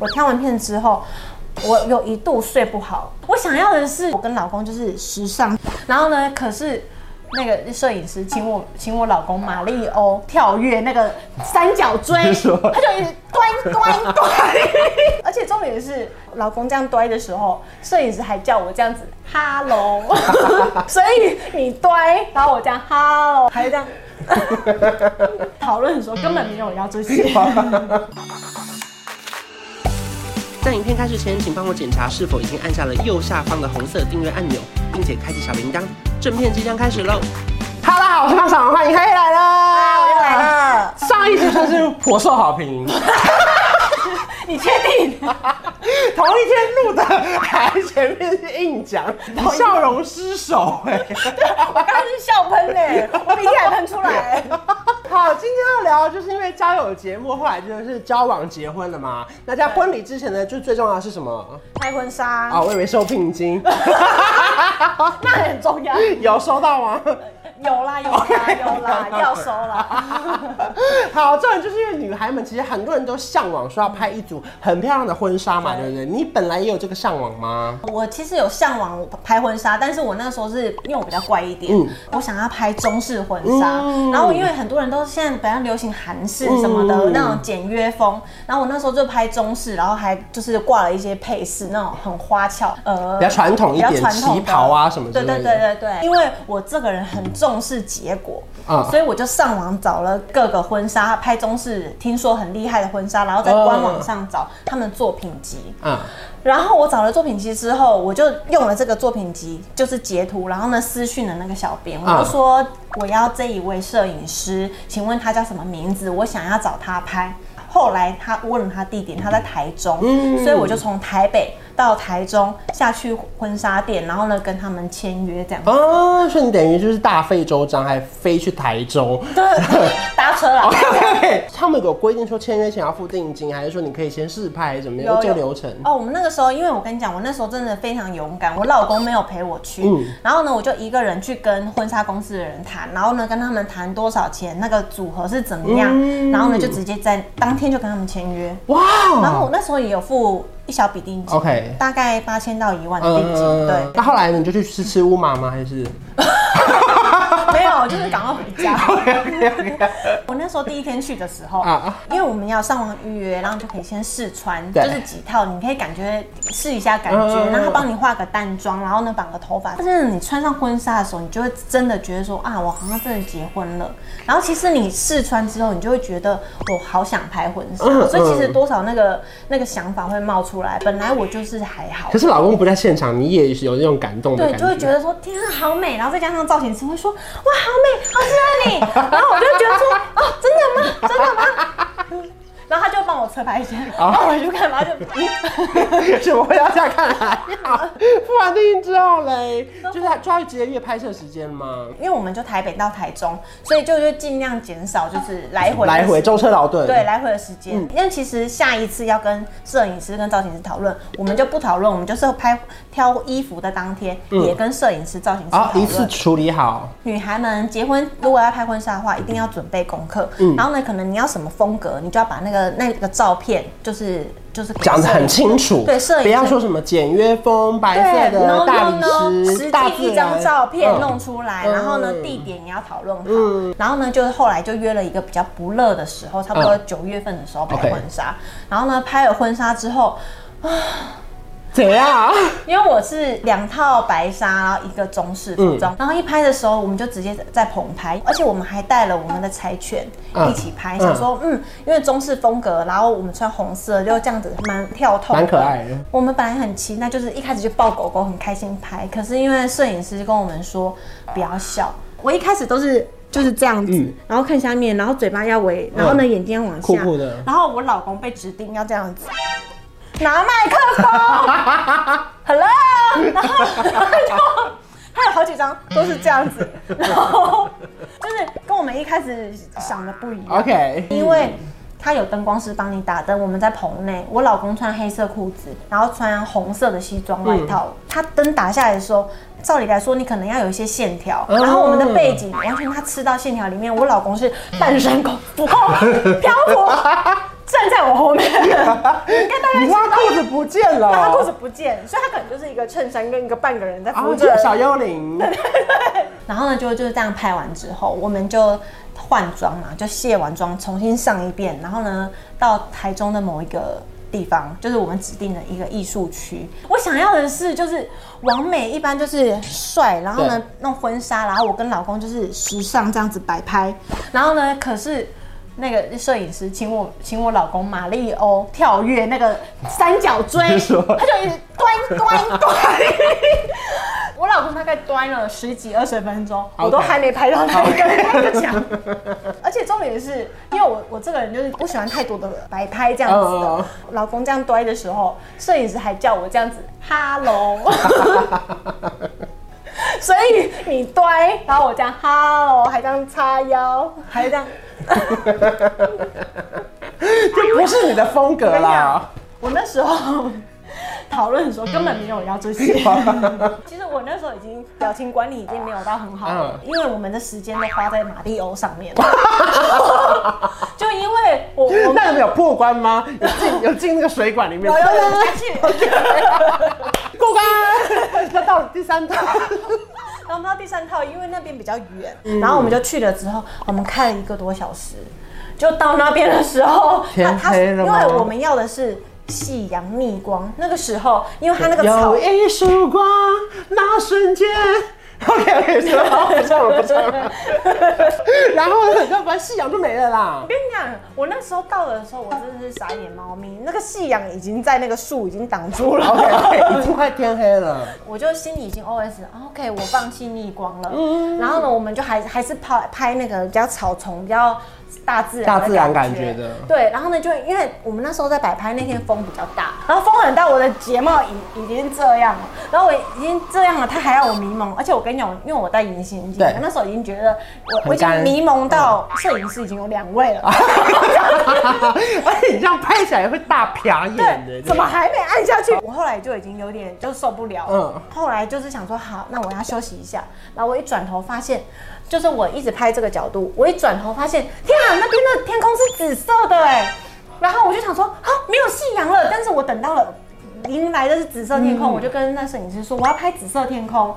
我挑完片之后，我有一度睡不好。我想要的是我跟老公就是时尚，然后呢，可是。那个摄影师请我请我老公马利欧跳跃那个三角锥，他就一直端端端，而且重点是老公这样端的时候，摄影师还叫我这样子哈喽，所以你端，然后我这样哈喽，还是这样 讨论的时候根本没有要这些。在影片开始前，请帮我检查是否已经按下了右下方的红色订阅按钮，并且开启小铃铛。正片即将开始喽！哈喽，好，我是胖爽，欢迎黑来了，啊，我又来了。上一集算是颇受好评，你确定？同一天录的，还前面是硬讲，笑容失手哎，我刚刚是笑喷哎，我鼻涕还喷出来。好，今天要聊就是因为交友节目，后来就是交往结婚了嘛。那在婚礼之前呢，就最重要的是什么？拍婚纱。啊，我以为收聘金，那很重要。有收到吗？有啦有啦有啦，要收啦。好，这种就是因为女孩们其实很多人都向往说要拍一组很漂亮的婚纱嘛，对不对？你本来也有这个向往吗？我其实有向往拍婚纱，但是我那时候是因为我比较怪一点，嗯、我想要拍中式婚纱。嗯、然后因为很多人都现在比较流行韩式什么的、嗯、那种简约风，然后我那时候就拍中式，然后还就是挂了一些配饰，那种很花俏，呃，比较传统一点，旗袍啊什么的。对对对对对，因为我这个人很重。重视结果，嗯，所以我就上网找了各个婚纱拍中式，听说很厉害的婚纱，然后在官网上找他们作品集，嗯，然后我找了作品集之后，我就用了这个作品集，就是截图，然后呢私讯了那个小编，我就说我要这一位摄影师，请问他叫什么名字？我想要找他拍。后来他问了他地点，他在台中，嗯，所以我就从台北。到台中下去婚纱店，然后呢跟他们签约这样子。哦，所以你等于就是大费周章，还飞去台中，对，搭车了。OK，他们有规定说签约前要付定金，还是说你可以先试拍，怎么样？这个流程？哦，我们那个时候，因为我跟你讲，我那时候真的非常勇敢，我老公没有陪我去，嗯，然后呢，我就一个人去跟婚纱公司的人谈，然后呢跟他们谈多少钱，那个组合是怎么样，嗯、然后呢就直接在当天就跟他们签约。哇，然后我那时候也有付。一小笔定金，OK，大概八千到一万的定金，嗯、对。那后来你就去吃吃乌马吗？还是？没有，就是赶快回家。我那时候第一天去的时候，因为我们要上网预约，然后就可以先试穿，就是几套，你可以感觉试一下感觉，然后他帮你化个淡妆，然后呢绑个头发。但是你穿上婚纱的时候，你就会真的觉得说啊，我好像真的结婚了。然后其实你试穿之后，你就会觉得我好想拍婚纱，所以其实多少那个那个想法会冒出来。本来我就是还好，可是老公不在现场，你也有那种感动的感觉，对，就会觉得说天啊，好美，然后再加上造型师会说。哇，阿妹，好喜欢你，然后我就觉得说，哦，真的吗？真的吗？然后他就帮我侧拍一些，然后我就看，然后就，什么会要这样看来？付完定金之后嘞，就是抓住几个月拍摄时间吗？因为我们就台北到台中，所以就就尽量减少就是来回来回舟车劳顿，对，来回的时间。因为其实下一次要跟摄影师跟造型师讨论，我们就不讨论，我们就是拍挑衣服的当天也跟摄影师、造型师讨论，一次处理好。女孩们结婚如果要拍婚纱的话，一定要准备功课。然后呢，可能你要什么风格，你就要把那个。那个照片就是就是讲得很清楚，对，摄影不要说什么简约风、白色的大理石，实际一张照片弄出来，然后呢，地点也要讨论好，然后呢，就是后来就约了一个比较不热的时候，差不多九月份的时候拍婚纱，然后呢，拍了婚纱之后啊。怎样？因为我是两套白纱，然后一个中式服装，嗯、然后一拍的时候，我们就直接在棚拍，而且我们还带了我们的柴犬一起拍，嗯、想说，嗯，因为中式风格，然后我们穿红色，就这样子蛮跳痛，蛮可爱的。我们本来很期待，就是一开始就抱狗狗，很开心拍，可是因为摄影师跟我们说不要笑，我一开始都是就是这样子，嗯、然后看下面，然后嘴巴要围，然后呢眼睛要往下，酷酷的，然后我老公被指定要这样子。拿麦克风，Hello，然后然后就还有好几张都是这样子，然后就是跟我们一开始想的不一样。OK，因为他有灯光师帮你打灯，我们在棚内，我老公穿黑色裤子，然后穿红色的西装外套。嗯、他灯打下来的时候，照理来说你可能要有一些线条，然后我们的背景完全他吃到线条里面。我老公是半身狗，俯卧漂浮。站在我后面，应该大概你拉裤子不见了，他裤子不见，所以他可能就是一个衬衫跟一个半个人在扶着、哦、小幽灵。对对对。然后呢，就就是这样拍完之后，我们就换装嘛，就卸完妆重新上一遍，然后呢，到台中的某一个地方，就是我们指定的一个艺术区。我想要的是，就是王美一般就是帅，然后呢弄婚纱，然后我跟老公就是时尚这样子摆拍，然后呢，可是。那个摄影师请我请我老公马里欧跳跃那个三角锥，他就一直端端端。我老公大概端了十几二十分钟.我都还没拍到那个那个墙。而且重点是，因为我我这个人就是不喜欢太多的摆拍这样子的。Oh, oh. 老公这样端的时候，摄影师还叫我这样子哈喽。所以你端，然后我这样哈喽，还这样叉腰，还这样。这不是你的风格啦！我那时候讨论的时候根本没有要这些。其实我那时候已经表情管理已经没有到很好了，因为我们的时间都花在马里欧上面了。就因为我，我那有没有破关吗？有进有进那个水管里面？有有有下去。过关，那到了第三套。然后我们到第三套，因为那边比较远，嗯、然后我们就去了之后，我们开了一个多小时，就到那边的时候，天黑了？因为我们要的是夕阳逆光，那个时候，因为它那个草有一束光，那瞬间。OK OK，是吧？不错了，不错了。然后要不然夕阳就没了啦。我跟你讲，我那时候到的时候，我真的是傻眼猫咪。那个夕阳已经在那个树已经挡住了。OK OK，已经快天黑了。我就心里已经 OS OK，我放弃逆光了。嗯。然后呢，我们就还还是拍拍那个比较草丛比较。大自然大自然感觉的，对，然后呢，就因为我们那时候在摆拍，那天风比较大，然后风很大，我的睫毛已已经这样了，然后我已经这样了，他还要我迷蒙，而且我跟你讲，因为我戴隐形眼镜，对。那时候已经觉得我我已经迷蒙到摄影师已经有两位了，而且你这样拍起来会大瞟眼的，怎么还没按下去？我后来就已经有点就受不了了，嗯，后来就是想说好，那我要休息一下，然后我一转头发现。就是我一直拍这个角度，我一转头发现，天啊，那边的天空是紫色的哎，然后我就想说，啊，没有夕阳了，但是我等到了，迎来的是紫色天空，嗯、我就跟那摄影师说，我要拍紫色天空，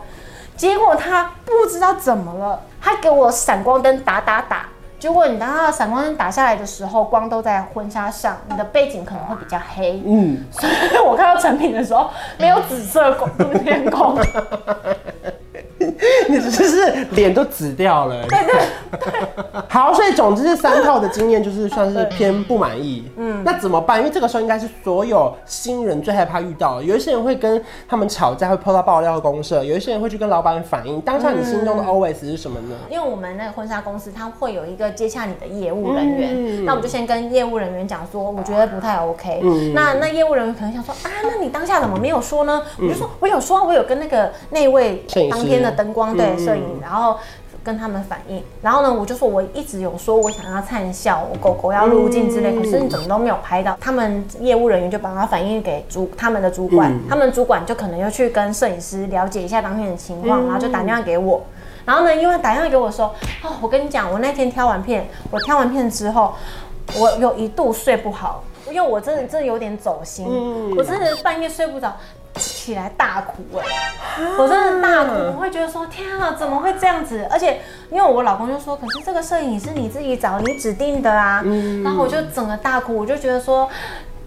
结果他不知道怎么了，他给我闪光灯打打打，结果你当他的闪光灯打下来的时候，光都在婚纱上，你的背景可能会比较黑，嗯，所以我看到成品的时候，没有紫色光天空。你只是脸都紫掉了。对对对。好，所以总之这三套的经验就是算是偏不满意。嗯。那怎么办？因为这个时候应该是所有新人最害怕遇到的。有一些人会跟他们吵架，会碰到爆料的公社；有一些人会去跟老板反映。当下你心中的 always 是什么呢？因为我们那个婚纱公司，它会有一个接洽你的业务人员。那我们就先跟业务人员讲说，我觉得不太 OK。嗯。那那业务人员可能想说啊，那你当下怎么没有说呢？我就说我有说，我有跟那个那位当天的。灯光对摄影，然后跟他们反映，然后呢，我就说我一直有说我想要灿笑，我狗狗要入镜之类，可是你怎么都没有拍到。他们业务人员就把它反映给主他们的主管，他们主管就可能又去跟摄影师了解一下当天的情况，然后就打电话给我。然后呢，因为打电话给我说，哦，我跟你讲，我那天挑完片，我挑完片之后，我有一度睡不好，因为我真的真的有点走心，我真的半夜睡不着。起来大哭哎、欸！我真的大哭，我会觉得说天啊，怎么会这样子？而且因为我老公就说，可是这个摄影是你自己找你指定的啊，嗯、然后我就整个大哭，我就觉得说。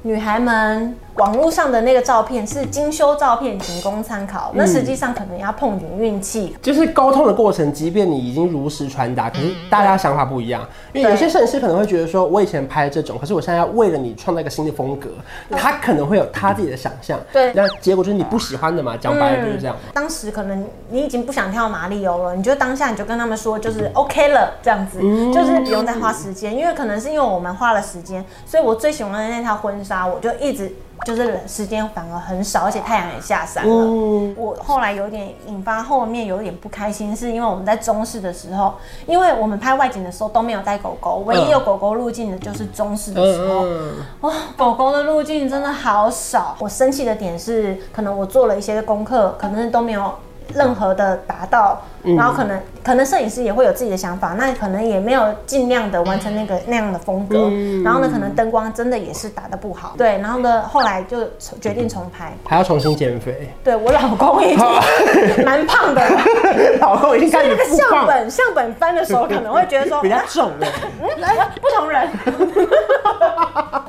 女孩们，网络上的那个照片是精修照片，仅供参考。那实际上可能要碰点运气。就是沟通的过程，即便你已经如实传达，可是大家想法不一样。因为有些摄影师可能会觉得说，我以前拍这种，可是我现在要为了你创造一个新的风格，他可能会有他自己的想象。对，那结果就是你不喜欢的嘛，讲白了就是这样。当时可能你已经不想跳马里欧了，你就当下你就跟他们说，就是 OK 了，这样子，就是不用再花时间。因为可能是因为我们花了时间，所以我最喜欢的那套婚纱。我就一直就是时间反而很少，而且太阳也下山了。嗯、我后来有点引发后面有点不开心，是因为我们在中式的时候，因为我们拍外景的时候都没有带狗狗，唯一有狗狗入镜的就是中式的时候。哇，狗狗的入镜真的好少。我生气的点是，可能我做了一些功课，可能都没有。任何的达到，然后可能可能摄影师也会有自己的想法，那可能也没有尽量的完成那个那样的风格，然后呢，可能灯光真的也是打的不好，对，然后呢，后来就决定重拍，还要重新减肥。对，我老公已经 蛮胖的，老公已经开始。那个相本相本翻的时候，可能会觉得说 比较重了，来不同人。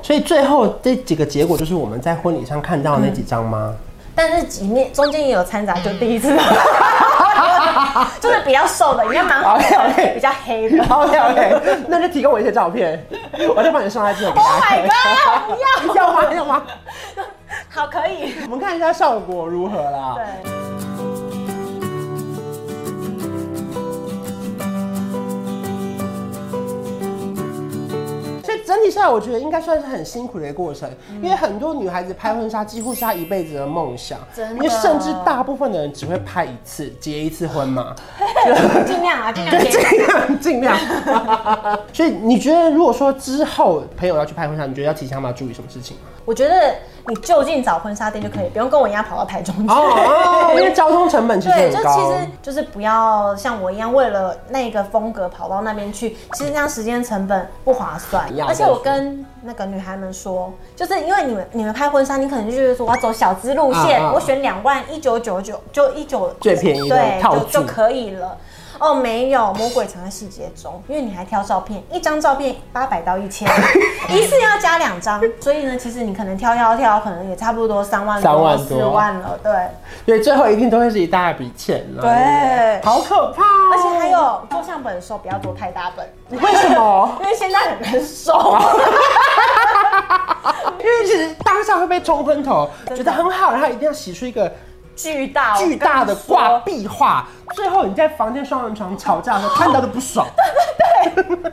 所以最后这几个结果就是我们在婚礼上看到的那几张吗？但是里面中间也有掺杂，就第一次，就是比较瘦的，应该蛮 好，OK，比较黑的，OK OK，那就提供我一些照片，我再帮你送在这里。Oh my god！要吗？要吗？好，可以。我们看一下效果如何啦。对。整体下来，我觉得应该算是很辛苦的一个过程，嗯、因为很多女孩子拍婚纱几乎是她一辈子的梦想，真，因为甚至大部分的人只会拍一次，结一次婚嘛，尽量啊，尽量，尽量，尽量。所以你觉得，如果说之后朋友要去拍婚纱，你觉得要提醒他们要注意什么事情吗？我觉得。你就近找婚纱店就可以，不用跟我一样跑到台中去。哦，因为交通成本其实高。对，就其实就是不要像我一样为了那个风格跑到那边去，其实这样时间成本不划算。而且我跟那个女孩们说，就是因为你们你们拍婚纱，你可能就觉得说我要走小资路线，我选两万一九九九就一九最便宜的对就就可以了。哦，没有，魔鬼藏在细节中，因为你还挑照片，一张照片八百到一千，一次要加两张，所以呢，其实你可能挑挑挑，可能也差不多三万多、三万四万了，对，所以最后一定都会是一大笔钱了，对，好可怕哦，而且还有做相本的时候不要做太大本，为什么？因为现在很难收，因为其实当下会被冲昏头，觉得很好，然后一定要洗出一个。巨大巨大的挂壁画，最后你在房间双人床吵架的时候看到的不爽。对对对。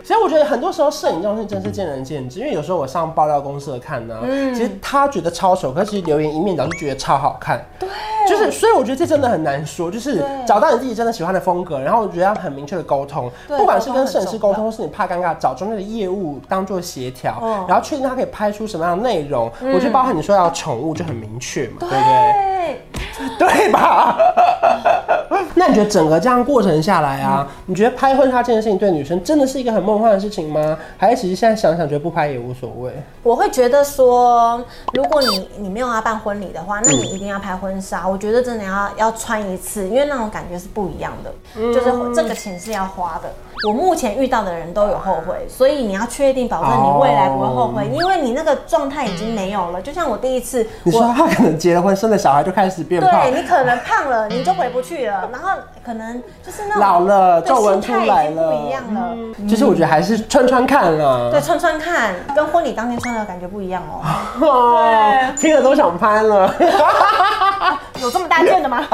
所以我觉得很多时候摄影这种事真是见仁见智，因为有时候我上爆料公社看呢，嗯，其实他觉得超丑，可是其实留言一面倒就觉得超好看。对。就是，所以我觉得这真的很难说，就是找到你自己真的喜欢的风格，然后我觉得要很明确的沟通，不管是跟摄影师沟通，或是你怕尴尬，找专业的业务当做协调，然后确定他可以拍出什么样的内容。我觉得包含你说要宠物就很明确嘛，对不对？对 吧？那你觉得整个这样过程下来啊，嗯、你觉得拍婚纱这件事情对女生真的是一个很梦幻的事情吗？还是其实现在想想觉得不拍也无所谓？我会觉得说，如果你你没有要办婚礼的话，那你一定要拍婚纱。嗯、我觉得真的要要穿一次，因为那种感觉是不一样的，嗯、就是这个钱是要花的。我目前遇到的人都有后悔，所以你要确定保证你未来不会后悔，因为你那个状态已经没有了。就像我第一次，你说他可能结了婚生了小孩就开始变胖，对，你可能胖了你就回不去了，然后可能就是那种老了皱纹出来了，不一样了。就是我觉得还是穿穿看了，对，穿穿看，跟婚礼当天穿的感觉不一样哦。对，听了都想拍了，有这么大件的吗？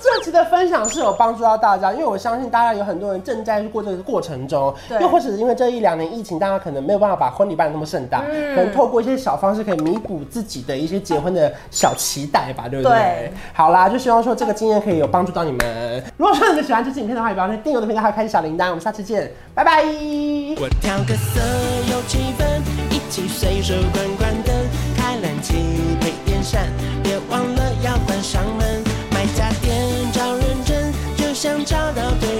这期的分享是有帮助到大家，因为我相信大家有很多人正在过这个过程中，对又或者是因为这一两年疫情，大家可能没有办法把婚礼办得那么盛大，嗯、可能透过一些小方式可以弥补自己的一些结婚的小期待吧，对不对？对好啦，就希望说这个经验可以有帮助到你们。如果说你们喜欢这支影片的话，也不要忘记订阅我的频道，还有开启小铃铛。我们下次见，拜拜。我调个色有气氛，一起随手关关灯，开冷气。找到对